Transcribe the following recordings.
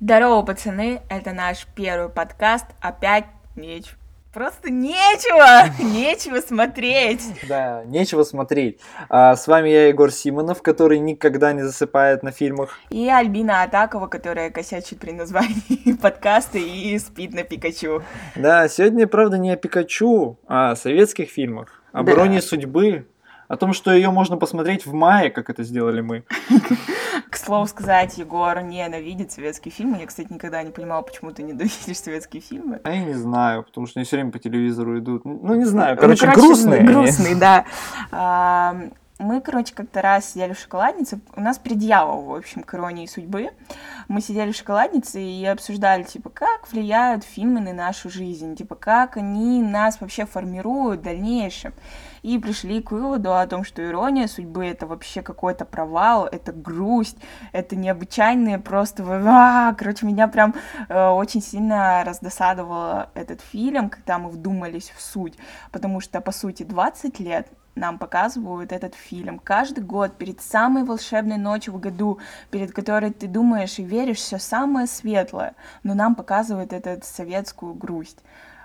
Здорово, пацаны! Это наш первый подкаст. Опять нечего. Просто нечего! Нечего смотреть! Да, нечего смотреть. А, с вами я, Егор Симонов, который никогда не засыпает на фильмах. И Альбина Атакова, которая косячит при названии подкаста и спит на Пикачу. Да, сегодня, правда, не о Пикачу, а о советских фильмах. О Да. броне судьбы. О том, что ее можно посмотреть в мае, как это сделали мы. К слову сказать, Егор ненавидит советские фильмы. Я, кстати, никогда не понимала, почему ты ненавидишь советские фильмы. А я не знаю, потому что они все время по телевизору идут. Ну, не знаю. Ну, Короче, грустные. они. Грустные, да. Мы, короче, как-то раз сидели в шоколаднице. У нас предъява, в общем, к иронии судьбы. Мы сидели в шоколаднице и обсуждали, типа, как влияют фильмы на нашу жизнь, типа, как они нас вообще формируют в дальнейшем. И пришли к выводу о том, что ирония судьбы это вообще какой-то провал, это грусть, это необычайные просто... а, Короче, меня прям э, очень сильно раздосадовал этот фильм, когда мы вдумались в суть, потому что, по сути, 20 лет нам показывают этот фильм. Каждый год, перед самой волшебной ночью в году, перед которой ты думаешь и веришь все самое светлое, но нам показывают эту советскую грусть.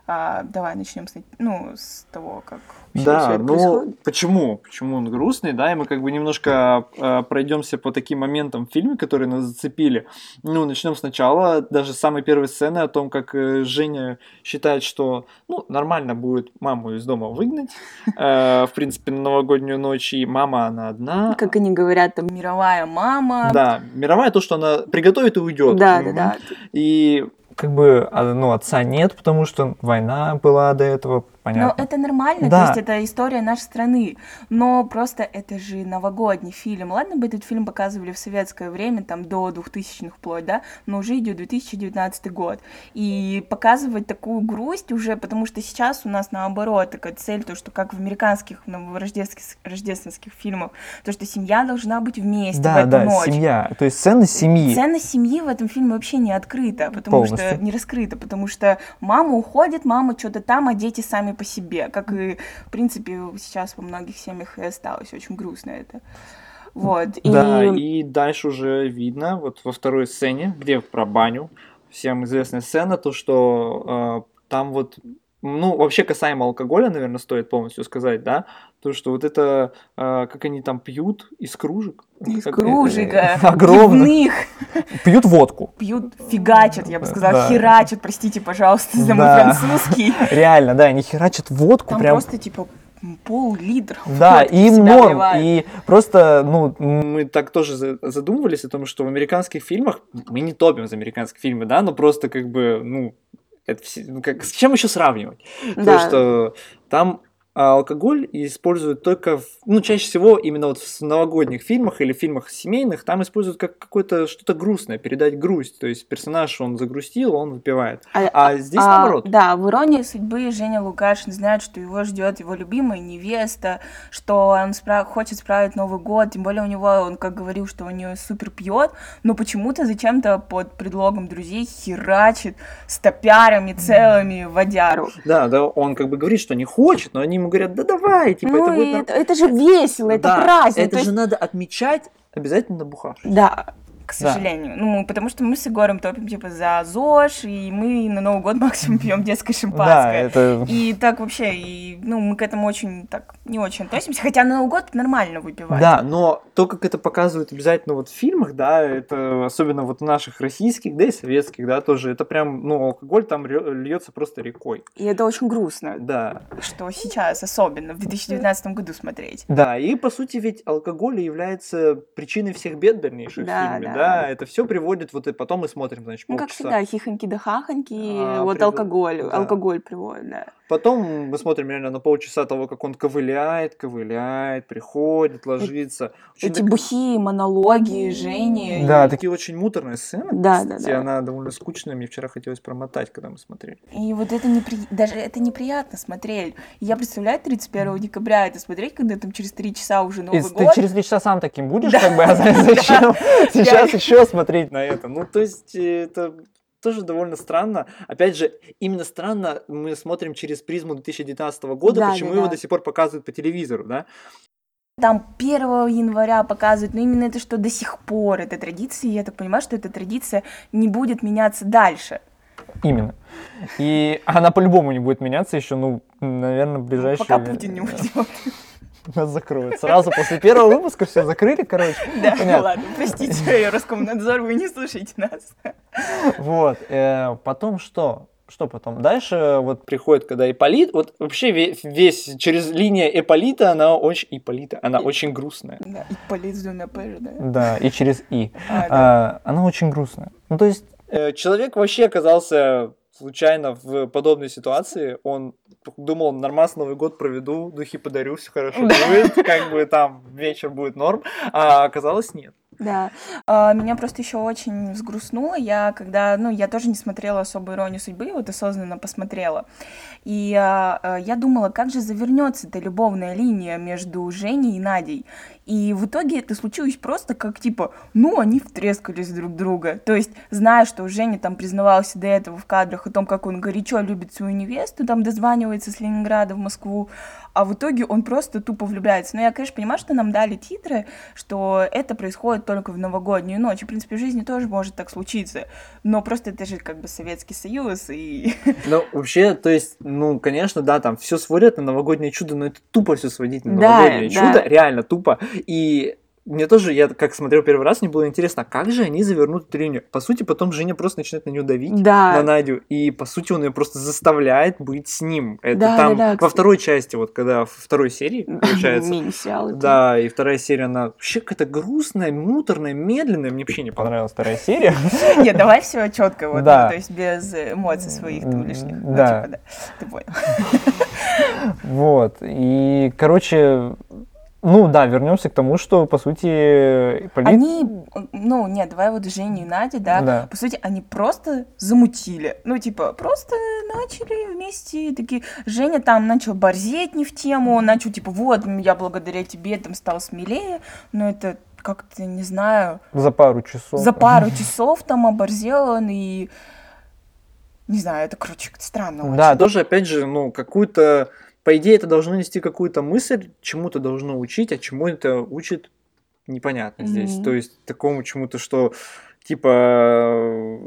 А, давай начнем с, ну, с того, как всё Да, это ну происходит. почему? Почему он грустный, да, и мы как бы немножко э, пройдемся по таким моментам в фильме, которые нас зацепили. Ну, начнем сначала, даже с самой первой сцены о том, как э, Женя считает, что, ну, нормально будет маму из дома выгнать, э, в принципе, на новогоднюю ночь, и мама, она одна. Как они говорят, там мировая мама. Да, мировая то, что она приготовит и уйдет. да, да, да. И как бы, а, ну, отца нет, потому что война была до этого, Но понятно. это нормально, Да. то есть это история нашей страны. Но просто это же новогодний фильм. Ладно бы этот фильм показывали в советское время, там до 2000-х вплоть, да, но уже идет 2019 год. И показывать такую грусть уже, потому что сейчас у нас наоборот такая цель, то, что как в американских новорождественских рождественских фильмах, то, что семья должна быть вместе в Да, эту да, ночь. семья. То есть ценность семьи. Ценность семьи в этом фильме вообще не открыта, потому Полностью. что не раскрыта, потому что мама уходит, мама что-то там, а дети сами по себе. Как и, в принципе, сейчас во многих семьях и осталось. Очень грустно это. Вот. Да, и... и дальше уже видно, вот во второй сцене, где про баню, всем известная сцена, то, что э, там вот, ну, вообще касаемо алкоголя, наверное, стоит полностью сказать, да, то, что вот это, э, как они там пьют из кружек. Из Как- кружика, Огромных. Пьют водку. пьют, фигачат, я бы сказала, Да. херачат, простите, пожалуйста, за мой Да. французский. Реально, да, они херачат водку Там прям просто, типа, пол-литра. Да, и норм, вливают. и просто, ну, мы так тоже за- задумывались о том, что в американских фильмах, мы не топим за американские фильмы, да, но просто как бы, ну, это все, ну, как, с чем еще сравнивать? То, Да. что там а, алкоголь используют только, в- ну, чаще всего именно вот в новогодних фильмах или фильмах семейных, там используют как какое-то что-то грустное, передать грусть, то есть персонаж, он загрустил, он выпивает. А здесь А, наоборот. Да, в «Иронии судьбы» Женя Лукашин знает, что его ждет его любимая невеста, что он спра- хочет справить Новый год, тем более у него, он как говорил, что у нее супер пьет, но почему-то зачем-то под предлогом друзей херачит стопярами целыми водяру. Да, да, он как бы говорит, что не хочет, но они ему говорят, да давай, типа, ну, это будет это, это же весело, это Да, праздник. Это то же есть- надо отмечать обязательно набухавшись. Да, к Да. сожалению. Ну, потому что мы с Егором топим, типа, за ЗОЖ, и мы на Новый год максимум пьем детское Да, шампанское. это... И так вообще, и, ну, мы к этому очень так не очень относимся, хотя на Новый год нормально выпивать. Да, но то, как это показывают обязательно вот в фильмах, да, это особенно вот наших российских, да и советских, да, тоже, это прям, ну, алкоголь там льется просто рекой. И это очень грустно, Да, что сейчас особенно в 2019 году смотреть. да, и по сути ведь алкоголь является причиной всех бед дальнейших Да, в фильме, да. да, это все приводит, вот и потом мы смотрим, значит, Ну, как всегда, хихоньки да хахоньки, А, вот привод- алкоголь, да. алкоголь приводит, да. Потом мы смотрим реально на полчаса того, как он ковыляет, ковыляет, приходит, ложится. Очень Эти так- бухие монологи Жени. Да, такие очень муторные сцены. Да, да, Кстати, да. она довольно скучная, мне вчера хотелось промотать, когда мы смотрели. И вот это непри... даже это неприятно смотреть. И Я представляю 31 декабря это смотреть, когда там через три часа уже Новый ты год. через три часа сам таким будешь, Да. как бы, а за- зачем сейчас Я- еще смотреть на это? Ну, то есть, э, это тоже довольно странно. Опять же, именно странно мы смотрим через призму 2019 года, Да, почему да, его да. до сих пор показывают по телевизору, да? там 1 января показывают, но именно это, что до сих пор эта традиция, и я так понимаю, что эта традиция не будет меняться дальше. Именно. И она по-любому не будет меняться еще, ну, наверное, в ближайшие... Пока Путин не уйдет. Нас закроют. Сразу после первого выпуска все закрыли, короче. Да, Понятно. ладно, простите, Роскомнадзор, вы не слушаете нас. Вот. Э, потом что? Что потом? Дальше вот приходит, когда Иполит, вот вообще весь, весь через линия Иполита, она очень, Иполита, она очень грустная. Да, Иполит с двумя П да? Да, и через И. А, да. а, она очень грустная. Ну, то есть... Э, человек вообще оказался случайно в подобной ситуации. Он думал, нормально Новый год проведу, духи подарю, все хорошо будет, как бы там вечер будет норм, а оказалось нет. Да. А, меня просто еще очень взгрустнуло. Я когда, ну, я тоже не смотрела особо иронию судьбы, вот осознанно посмотрела. И а, а, я думала, как же завернется эта любовная линия между Женей и Надей. И в итоге это случилось просто как типа, ну, они втрескались друг друга. То есть, зная, что Женя там признавался до этого в кадрах о том, как он горячо любит свою невесту, там дозванивается с Ленинграда в Москву, а в итоге он просто тупо влюбляется. Но я, конечно, понимаю, что нам дали титры, что это происходит только в новогоднюю ночь. В принципе, в жизни тоже может так случиться. Но просто это же как бы Советский Союз и... Ну, вообще, то есть, ну, конечно, да, там все сводят на новогоднее чудо, но это тупо все сводить на новогоднее да, чудо, да. реально тупо. И мне тоже, я как смотрел первый раз, мне было интересно, как же они завернут эту линию. По сути, потом Женя просто начинает на нее давить, да. на Надю, и по сути он ее просто заставляет быть с ним. Это да, там да, да, во второй части, вот когда во второй серии, получается. Да, и вторая серия, она вообще какая-то грустная, муторная, медленная. Мне вообще не понравилась вторая серия. Нет, давай все четко, вот, да. то есть без эмоций своих там лишних. Ну, да. Типа, Ты понял. Вот, и, короче, ну да, вернемся к тому, что по сути полит... Они, ну нет, давай вот Женя и Надя, да, да, по сути они просто замутили. Ну типа просто начали вместе такие. Женя там начал борзеть не в тему, начал типа вот я благодаря тебе там стал смелее, но это как-то не знаю. За пару часов. За пару часов там оборзел он и не знаю, это короче странно. Очень. Да, тоже опять же ну какую-то по идее, это должно нести какую-то мысль, чему-то должно учить, а чему это учит, непонятно mm-hmm. здесь. То есть такому чему-то, что типа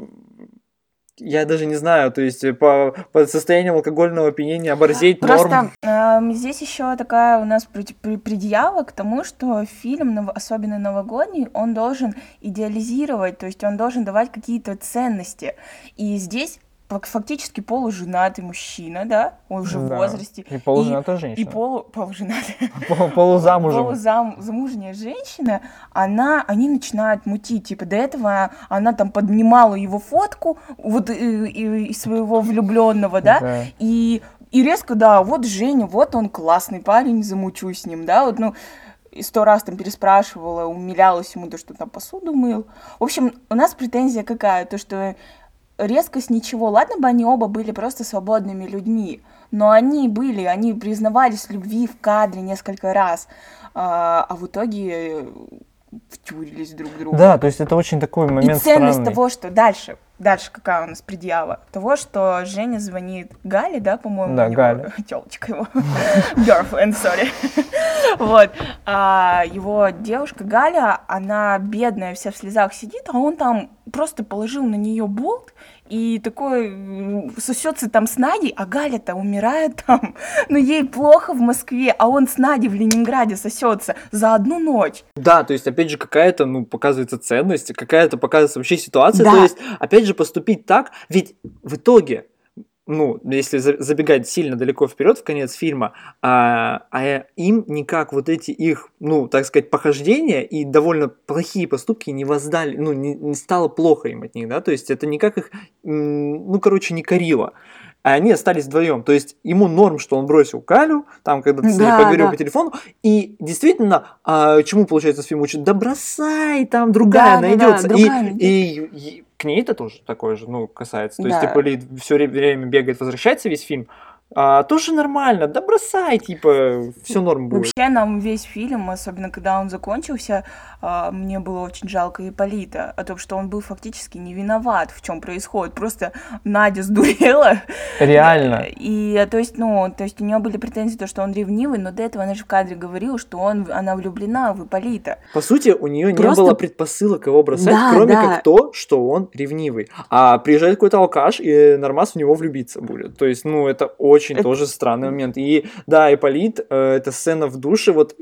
я даже не знаю, то есть по, по состоянию алкогольного опьянения оборзеть Просто, норм. Э, здесь еще такая у нас предъява к тому, что фильм, особенно новогодний, он должен идеализировать, то есть он должен давать какие-то ценности. И здесь фактически полуженатый мужчина, да, он уже да. в возрасте. И полуженатая и, женщина. И полу, полуженатая. Полузамужем. Полузамужняя женщина, она, они начинают мутить, типа, до этого она там поднимала его фотку, вот, и, и, и своего влюбленного, да, да, и, и резко, да, вот Женя, вот он классный парень, замучу с ним, да, вот, ну, и сто раз там переспрашивала, умилялась ему, то, что там посуду мыл. В общем, у нас претензия какая? То, что резкость ничего. Ладно бы они оба были просто свободными людьми, но они были, они признавались в любви в кадре несколько раз, а, а в итоге втюрились друг в друга. Да, то есть это очень такой момент И ценность странный. того, что дальше, дальше какая у нас предъява? Того, что Женя звонит Гале, да, по-моему? Да, Галя. Телочка его. Girlfriend, sorry. вот. А, его девушка Галя, она бедная, вся в слезах сидит, а он там просто положил на нее болт и такой сосется там с Надей, а Галя-то умирает там, но ей плохо в Москве, а он с Надей в Ленинграде сосется за одну ночь. Да, то есть, опять же, какая-то, ну, показывается ценность, какая-то показывается вообще ситуация, да. то есть, опять же, поступить так, ведь в итоге ну, если забегать сильно далеко вперед в конец фильма, а, а им никак вот эти их, ну, так сказать, похождения и довольно плохие поступки не воздали, ну, не, не стало плохо им от них, да, то есть это никак их, ну, короче, не корило. А они остались вдвоем. То есть ему норм, что он бросил Калю, там, когда ты с ней да, поговорил да. по телефону. И действительно, а, чему получается фильм учит? Да бросай, там другая да, найдется. Да, да, другая. И, и, и к ней это тоже такое же, ну, касается. То да. есть, типа, Лид все время бегает, возвращается весь фильм, а, тоже нормально, да бросай, типа, все норм будет. Вообще нам весь фильм, особенно когда он закончился, а, мне было очень жалко Ипполита, о том, что он был фактически не виноват в чем происходит. Просто Надя сдурела. Реально. И, то есть, ну, то есть у нее были претензии, то, что он ревнивый, но до этого она же в кадре говорила, что он, она влюблена в Ипполита. По сути, у нее Просто- не было предпосылок его бросать, Да, кроме да. как то, что он ревнивый. А приезжает какой-то алкаш, и Нормас в него влюбиться будет. То есть, ну, это очень Это- тоже странный момент. И да, Ипполит, э, эта сцена в душе, вот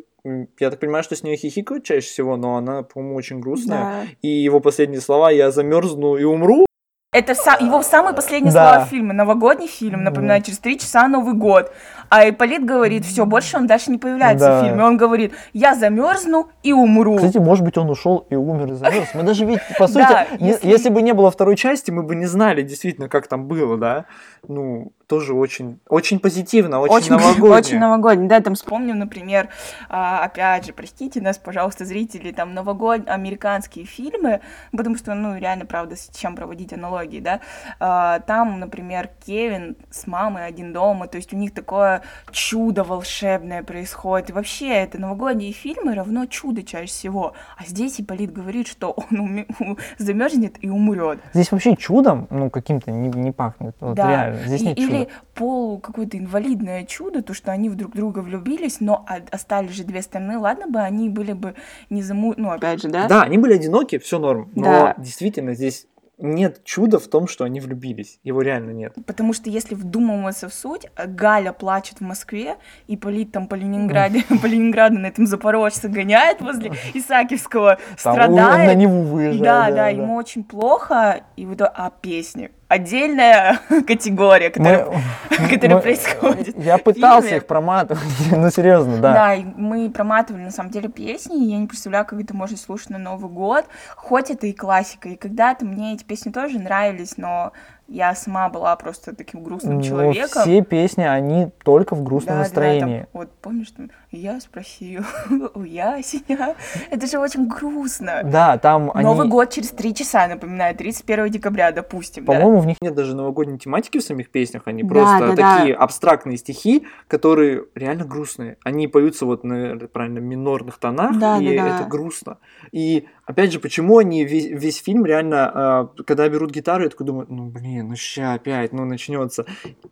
я так понимаю, что с нее хихикают чаще всего, но она, по-моему, очень грустная. Да. И его последние слова «я замерзну и умру». Это са- его самые последние Да. слова в фильме. Новогодний фильм, напоминаю, через три часа Новый год. А Ипполит говорит, все, больше он дальше не появляется Да. в фильме. Он говорит, я замерзну и умру. Кстати, может быть, он ушел и умер и замерз. Мы даже ведь, по сути, Да, если- если... бы не было второй части, мы бы не знали действительно, как там было, да? Ну, тоже очень, очень позитивно, очень, Очень, новогоднее. очень новогодний. Да, там вспомним, например, а, опять же, простите нас, пожалуйста, зрители, там новогодние американские фильмы, потому что, ну, реально, правда, с чем проводить аналогии, да. А, Там, например, Кевин с мамой один дома, то есть у них такое чудо волшебное происходит. И вообще, это новогодние фильмы равно чудо чаще всего. А здесь Ипполит говорит, что он уме- замерзнет и умрет. Здесь вообще чудом, ну, каким-то не, не пахнет. Вот Да. реально, здесь И- нет Или чуда. полу какое-то инвалидное чудо, то, что они в друг друга влюбились, но остались же две стороны. Ладно бы они были бы не заму... Ну, опять же, да? Да, они были одиноки, все норм. Но Да. действительно здесь нет чуда в том, что они влюбились. Его реально нет. Потому что если вдумываться в суть, Галя плачет в Москве, и Полит там по Ленинграде, по Ленинграду на этом Запорожце гоняет возле Исаакиевского, страдает. на Неву выезжает. Да, да, ему очень плохо, и вот, а песни отдельная категория, которая, которая мы- происходит. Я пытался фильме. их проматывать, ну серьезно, да. Да, и мы проматывали на самом деле песни, и я не представляю, как это можно слушать на Новый год, хоть это и классика, и когда-то мне эти песни тоже нравились, но я сама была просто таким грустным Ну, человеком. Все песни, они только в грустном Да, да, да, там, настроении. вот помнишь, там, я спросил у ясеня, это же очень грустно. Да, там они... Новый год через три часа, напоминаю, 31 декабря, допустим, да? По-моему, в них нет даже новогодней тематики в самих песнях, они Да, просто да, да. такие абстрактные стихи, которые реально грустные. Они поются вот на правильно минорных тонах, Да, и да, да. это грустно. И опять же, почему они весь, весь фильм реально, а, когда берут гитару, я такой думаю, ну блин, ну ща опять, ну начнется.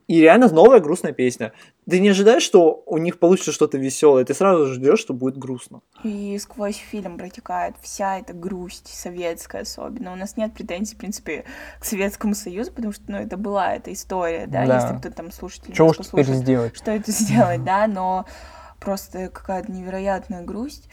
И реально новая грустная песня. Ты не ожидаешь, что у них получится что-то веселое, ты сразу ждешь, что будет грустно. И сквозь фильм протекает вся эта грусть советская особенно. У нас нет претензий, в принципе, к Советскому Союзу, потому что, ну, это была эта история, да, Да. если кто-то там слушатель нас уж теперь послушает, сделать? что это сделать, да, но просто какая-то невероятная грусть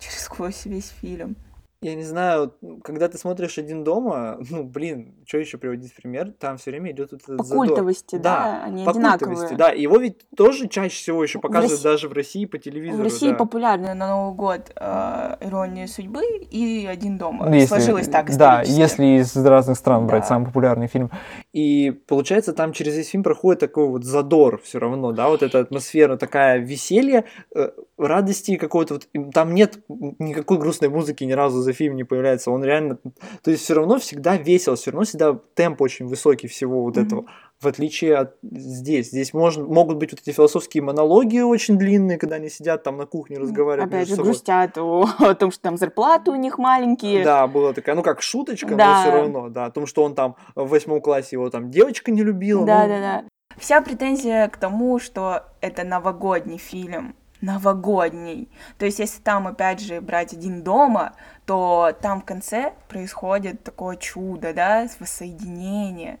через сквозь весь фильм. Я не знаю, когда ты смотришь один дома, ну, блин, что еще приводить в пример, там все время идет вот этот По задор. культовости, да, они по одинаковые. культовости, да. Его ведь тоже чаще всего еще показывают России- даже в России по телевизору. В России да. популярны на Новый год э, «Ирония судьбы» и «Один дома». Ну, если- Сложилось так Да, если из разных стран брать Да. самый популярный фильм. И получается, там через весь фильм проходит такой вот задор все равно, да, вот эта атмосфера, такая веселье, э, радости какого-то, вот, там нет никакой грустной музыки ни разу за фильм не появляется, он реально, то есть все равно всегда весело, все равно всегда темп очень высокий всего вот Мгм. этого, в отличие от здесь. Здесь можно, могут быть вот эти философские монологи очень длинные, когда они сидят там на кухне, разговаривают Опять между же, собой. грустят о, о том, что там зарплаты у них маленькие. Да, была такая, ну как шуточка, но Да. все равно, да, о том, что он там в восьмом классе его там девочка не любила. Да, ну, да, да. Вся претензия к тому, что это новогодний фильм. Новогодний. То есть, если там, опять же, брать один дома, то там в конце происходит такое чудо, да, воссоединение.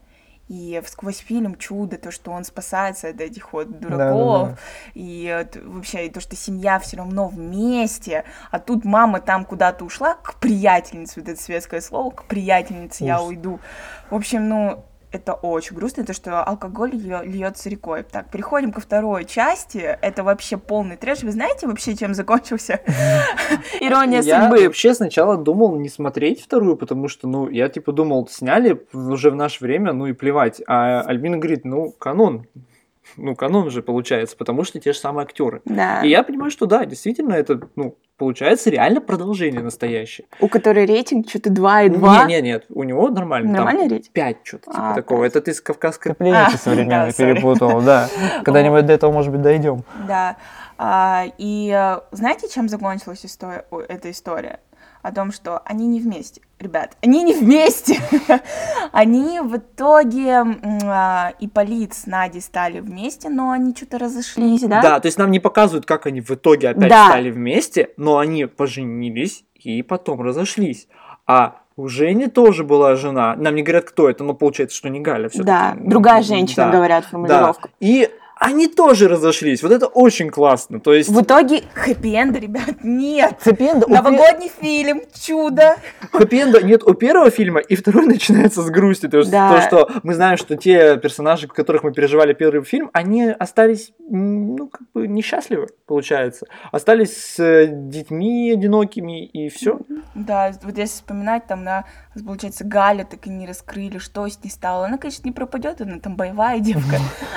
И сквозь фильм чудо, то, что он спасается от этих вот дураков, Да-да-да. и вот вообще и то, что семья все равно вместе, а тут мама там куда-то ушла к приятельнице, вот это светское слово, к приятельнице я Ужас. уйду. В общем, ну, это очень грустно, то, что алкоголь льется рекой. Так, переходим ко второй части. Это вообще полный трэш. Вы знаете вообще, чем закончился Ирония Я судьбы? вообще сначала думал не смотреть вторую, потому что, ну, я типа думал, сняли уже в наше время, ну и плевать. А Альбина говорит, ну, канон. Ну, канон же получается, потому что те же самые актеры. Да. И я понимаю, что да, действительно, это, ну, получается реально продолжение настоящее. У которой рейтинг что-то 2 и 2? Нет, нет, нет, у него нормально. Нормальный рейтинг? 5 что-то типа А, такого. пять. Это ты с кавказской... Пленницы А, да, сори. перепутал, да. Когда-нибудь до этого, может быть, дойдем. Да. А, и э, знаете, чем закончилась история, эта история? О том, что они не вместе. Ребят, они не вместе! они в итоге, а, Ипполит с Надей стали вместе, но они что-то разошлись, да? Да, то есть нам не показывают, как они в итоге опять Да. стали вместе, но они поженились и потом разошлись. А у Жени тоже была жена. Нам не говорят, кто это, но получается, что не Галя все Да, другая женщина, говорят, формулировка. И они тоже разошлись. Вот это очень классно. То есть В итоге хэппи-энда, ребят, нет. Хэппи-энд у пе- Новогодний фильм, чудо. хэппи-энда нет у первого фильма, и второй начинается с грусти. То, есть Да. то, что мы знаем, что те персонажи, которых мы переживали первый фильм, они остались, ну, как бы несчастливы, получается. Остались с э, детьми одинокими, и все. Да, вот если вспоминать, там, да, получается, Галя так и не раскрыли, что с ней стало. Она, конечно, не пропадет, она там боевая девка,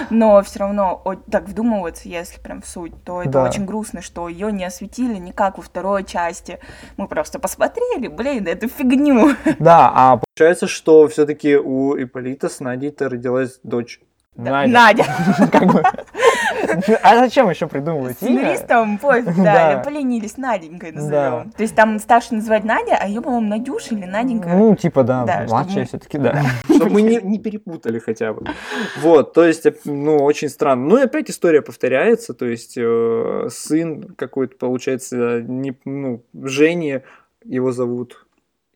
но все равно о- так вдумываться, если прям в суть, то это Да. очень грустно, что ее не осветили никак во второй части. Мы просто посмотрели, блин, эту фигню. Да, а Получается, что все-таки у Иполита с Надей-то родилась дочь. Надя, Надя. А зачем еще придумывать имя? Сценаристом, пофиг, Да. поленились, Наденькой назовем. То есть там старше называть Надя, а ее, по-моему, Надюша или Наденька. Ну, типа, да, младшая все-таки, да. Чтобы мы не, перепутали хотя бы. Вот, то есть, ну, очень странно. Ну, и опять история повторяется, то есть, э, сын какой-то, получается, не, ну, Женя, его зовут...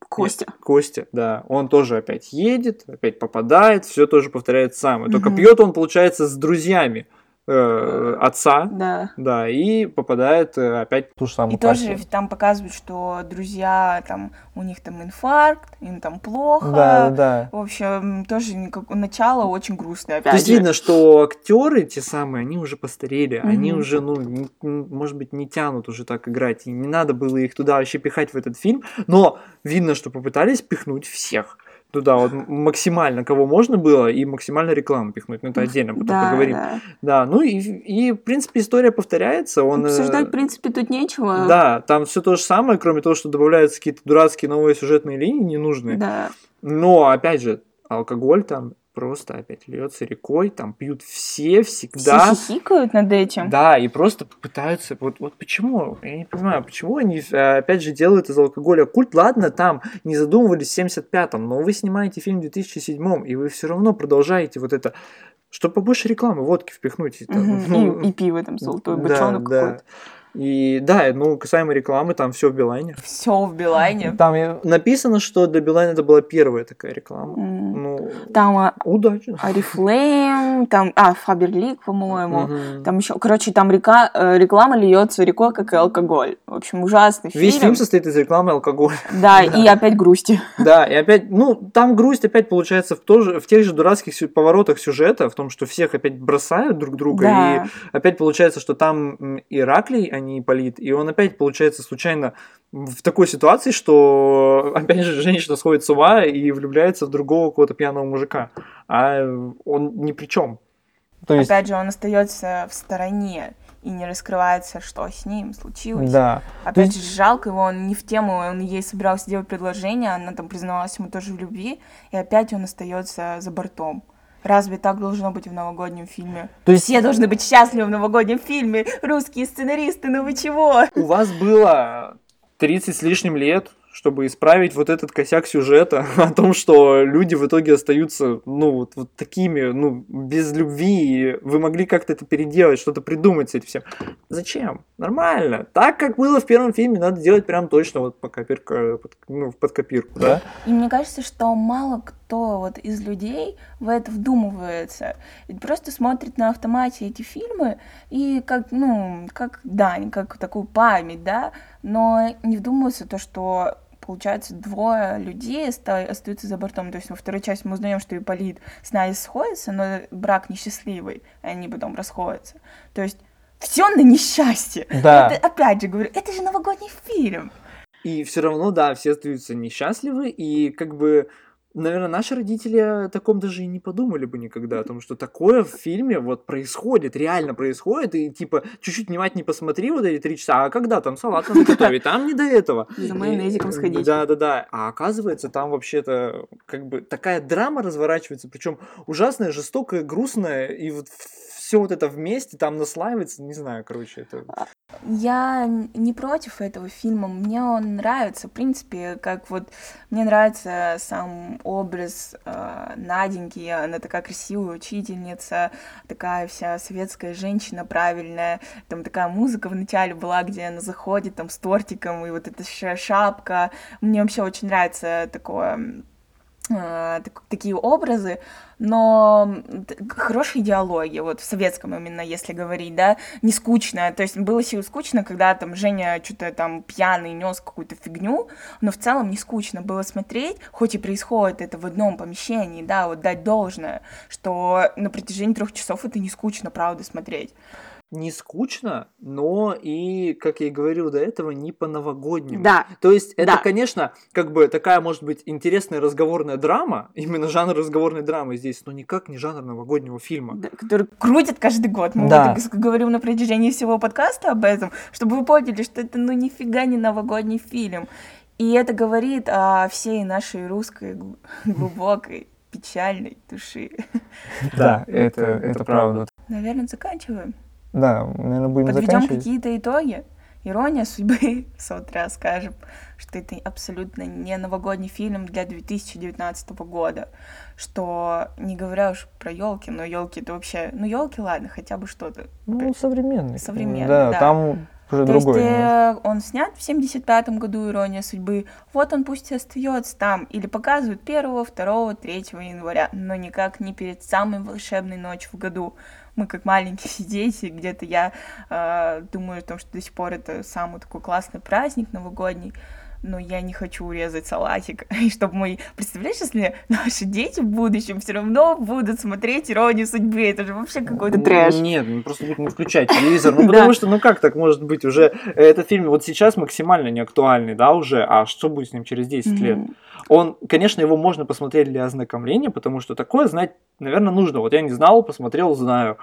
Костя. Костя, да. Он тоже опять едет, опять попадает, все тоже повторяется самое. Только Мгм. пьет он, получается, с друзьями э, отца, Да. да, и попадает э, опять Ту же самую И тоже пассию. там показывают, что друзья, там, у них там инфаркт, им там плохо. Да, да. В общем, тоже никак... начало очень грустное, опять То есть же. видно, что актеры те самые, они уже постарели, они Мгм. уже, ну, не- может быть, не тянут уже так играть, и не надо было их туда вообще пихать в этот фильм, но видно, что попытались пихнуть всех туда вот м- максимально, кого можно было, и максимально рекламу пихнуть, ну это отдельно потом да, поговорим. Да. да. ну и, и, в принципе, история повторяется, он... э, Обсуждать, в принципе, тут нечего. Да, там все то же самое, кроме того, что добавляются какие-то дурацкие новые сюжетные линии ненужные. Да. Но, опять же, алкоголь там просто опять льется рекой, там пьют все всегда. Все хихикают над этим. Да, и просто пытаются. Вот, вот почему? Я не понимаю, почему они э, опять же делают из алкоголя культ. Ладно, там не задумывались в 75-м, но вы снимаете фильм в 2007 и вы все равно продолжаете вот это. Чтобы побольше рекламы водки впихнуть. это, Мгм. ну, И, и пиво там, золотой да, бочонок да. какой-то. И да, ну, касаемо рекламы, там все в Билайне. Все в Билайне. Там я- Написано, что для Билайна это была первая такая реклама. М. Ну, Там а, удачно. Арифлейм, там, а, Фаберлик, по-моему. Мгм. Там еще, короче, там река, э, реклама льется рекой, как и алкоголь. В общем, ужасный Весь фильм. фильм состоит из рекламы алкоголя. Да, и опять грусти. Да, и опять, ну, там грусть опять получается в, тоже, в тех же дурацких поворотах сюжета, в том, что всех опять бросают друг друга, Да. и опять получается, что там Ираклий, а не Ипполит, и он опять получается случайно в такой ситуации, что опять же женщина сходит с ума и влюбляется в другого какого-то пьяного мужика, а он ни при чем. То есть, Опять же, он остается в стороне и не раскрывается, что с ним случилось. да. Опять же, жалко его, он не в тему, он ей собирался делать предложение, она там признавалась ему тоже в любви, и опять он остается за бортом. Разве так должно быть в новогоднем фильме? То есть, Все должны быть счастливы в новогоднем фильме. Русские сценаристы, ну вы чего? У вас было 30 с лишним лет, чтобы исправить вот этот косяк сюжета о том, что люди в итоге остаются, ну, вот, вот такими, ну, без любви, и вы могли как-то это переделать, что-то придумать с этим всем. Зачем? Нормально. Так, как было в первом фильме, надо делать прям точно вот по копирка, под, ну, под копирку, да? И мне кажется, что мало кто вот из людей в это вдумывается. Ведь просто смотрит на автомате эти фильмы и как, ну, как дань, как такую память, да, но не вдумываются то, что получается, двое людей оста- остаются за бортом. То есть во второй части мы узнаем, что Ипполит с Надей сходится, но брак несчастливый, и они потом расходятся. То есть все на несчастье. Да. Это, опять же говорю, это же новогодний фильм. И все равно, да, все остаются несчастливы, и как бы, наверное, наши родители о таком даже и не подумали бы никогда, о том, что такое в фильме вот происходит, реально происходит, и типа чуть-чуть внимательнее посмотри вот эти три часа, а когда там салат надо готовить, там не до этого. За майонезиком сходить. Да, да, да. А оказывается, там вообще-то как бы такая драма разворачивается, причем ужасная, жестокая, грустная, и вот все вот это вместе там наслаивается, не знаю, короче, это... Я н- не против этого фильма, мне он нравится, в принципе, как вот мне нравится сам образ э, Наденьки, она такая красивая учительница, такая вся советская женщина правильная, там такая музыка в начале была, где она заходит там с тортиком, и вот эта ша- шапка, мне вообще очень нравится такое так- такие образы, но хорошие диалоги, вот в советском именно, если говорить, да, не скучно, то есть было сил скучно, когда там Женя что-то там пьяный нес какую-то фигню, но в целом не скучно было смотреть, хоть и происходит это в одном помещении, да, вот дать должное, что на протяжении трех часов это не скучно, правда, смотреть. Не скучно, но и, как я и говорил до этого, не по-новогоднему. Да, То есть это, Да. конечно, как бы такая, может быть, интересная разговорная драма, именно жанр разговорной драмы здесь, но никак не жанр новогоднего фильма. да, который крутят каждый год. Мы Да. вот так говорим на протяжении всего подкаста об этом, чтобы вы поняли, что это ну нифига не новогодний фильм. И это говорит о всей нашей русской гл- глубокой печальной души. Да, это, это правда. Наверное, заканчиваем. Да, наверное, будем Подведем заканчивать. какие-то итоги. Ирония судьбы, в сот раз скажем, что это абсолютно не новогодний фильм для 2019 года. Что не говоря уж про елки, но елки это вообще. Ну, елки, ладно, хотя бы что-то. Ну, современный. Современный, Да, да. там уже То есть другой. э, он снят в 75-м году «Ирония судьбы». Вот он пусть и остается там. Или показывают 1, 2, 3 января, но никак не перед самой волшебной ночью в году. Мы как маленькие дети, где-то я э, думаю о том, что до сих пор это самый такой классный праздник новогодний, но я не хочу урезать салатик. И чтобы мы... Представляешь, если наши дети в будущем все равно будут смотреть «Иронию судьбы», это же вообще какой-то трэш. Нет, ну просто будут не включать телевизор. Ну потому что, ну как так может быть уже? Этот фильм вот сейчас максимально не актуальный, да, уже, а что будет с ним через 10 лет? Он, конечно, его можно посмотреть для ознакомления, потому что такое знать, наверное, нужно. Вот я не знал, посмотрел, знаю.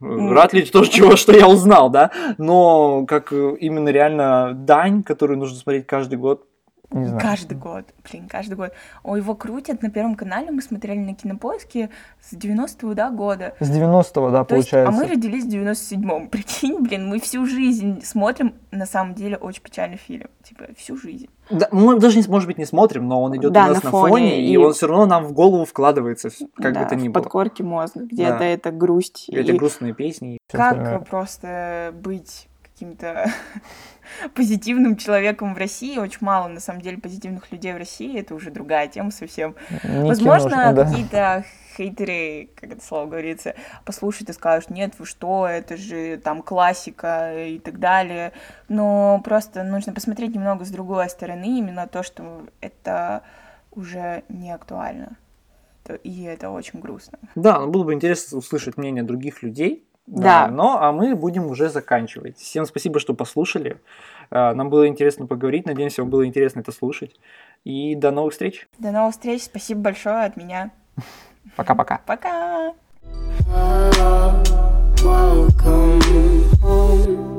Рад ли тоже чего, что я узнал, да? Но как э, именно реально дань, которую нужно смотреть каждый год, Не знаю. Каждый год, блин, каждый год. О, его крутят на Первом канале, мы смотрели на Кинопоиске с 90-го да, года. С 90-го, да, То есть, получается. а мы родились в 97-м. Прикинь, блин, мы всю жизнь смотрим, на самом деле, очень печальный фильм. Типа, всю жизнь. Да, мы даже, не- может быть, не смотрим, но он идет Да, у нас на на фоне, фоне, и, и- он все равно нам в голову вкладывается, как Да, бы то ни в было. подкорке мозга. Где-то Да. это грусть. Эти и грустные песни. Как остальное. просто быть каким-то позитивным человеком в России. Очень мало, на самом деле, позитивных людей в России. Это уже другая тема совсем. Не Возможно, да. какие-то хейтеры, как это слово говорится, послушают и скажут, нет, вы что, это же там классика и так далее. Но просто нужно посмотреть немного с другой стороны, именно то, что это уже не актуально. И это очень грустно. Да, но было бы интересно услышать мнение других людей. Да. да. Но а мы будем уже заканчивать. Всем спасибо, что послушали. А, нам было интересно поговорить. Надеемся, вам было интересно это слушать. И до новых встреч. До новых встреч. Спасибо большое от меня. Пока-пока. Пока. -пока. Пока. Welcome home.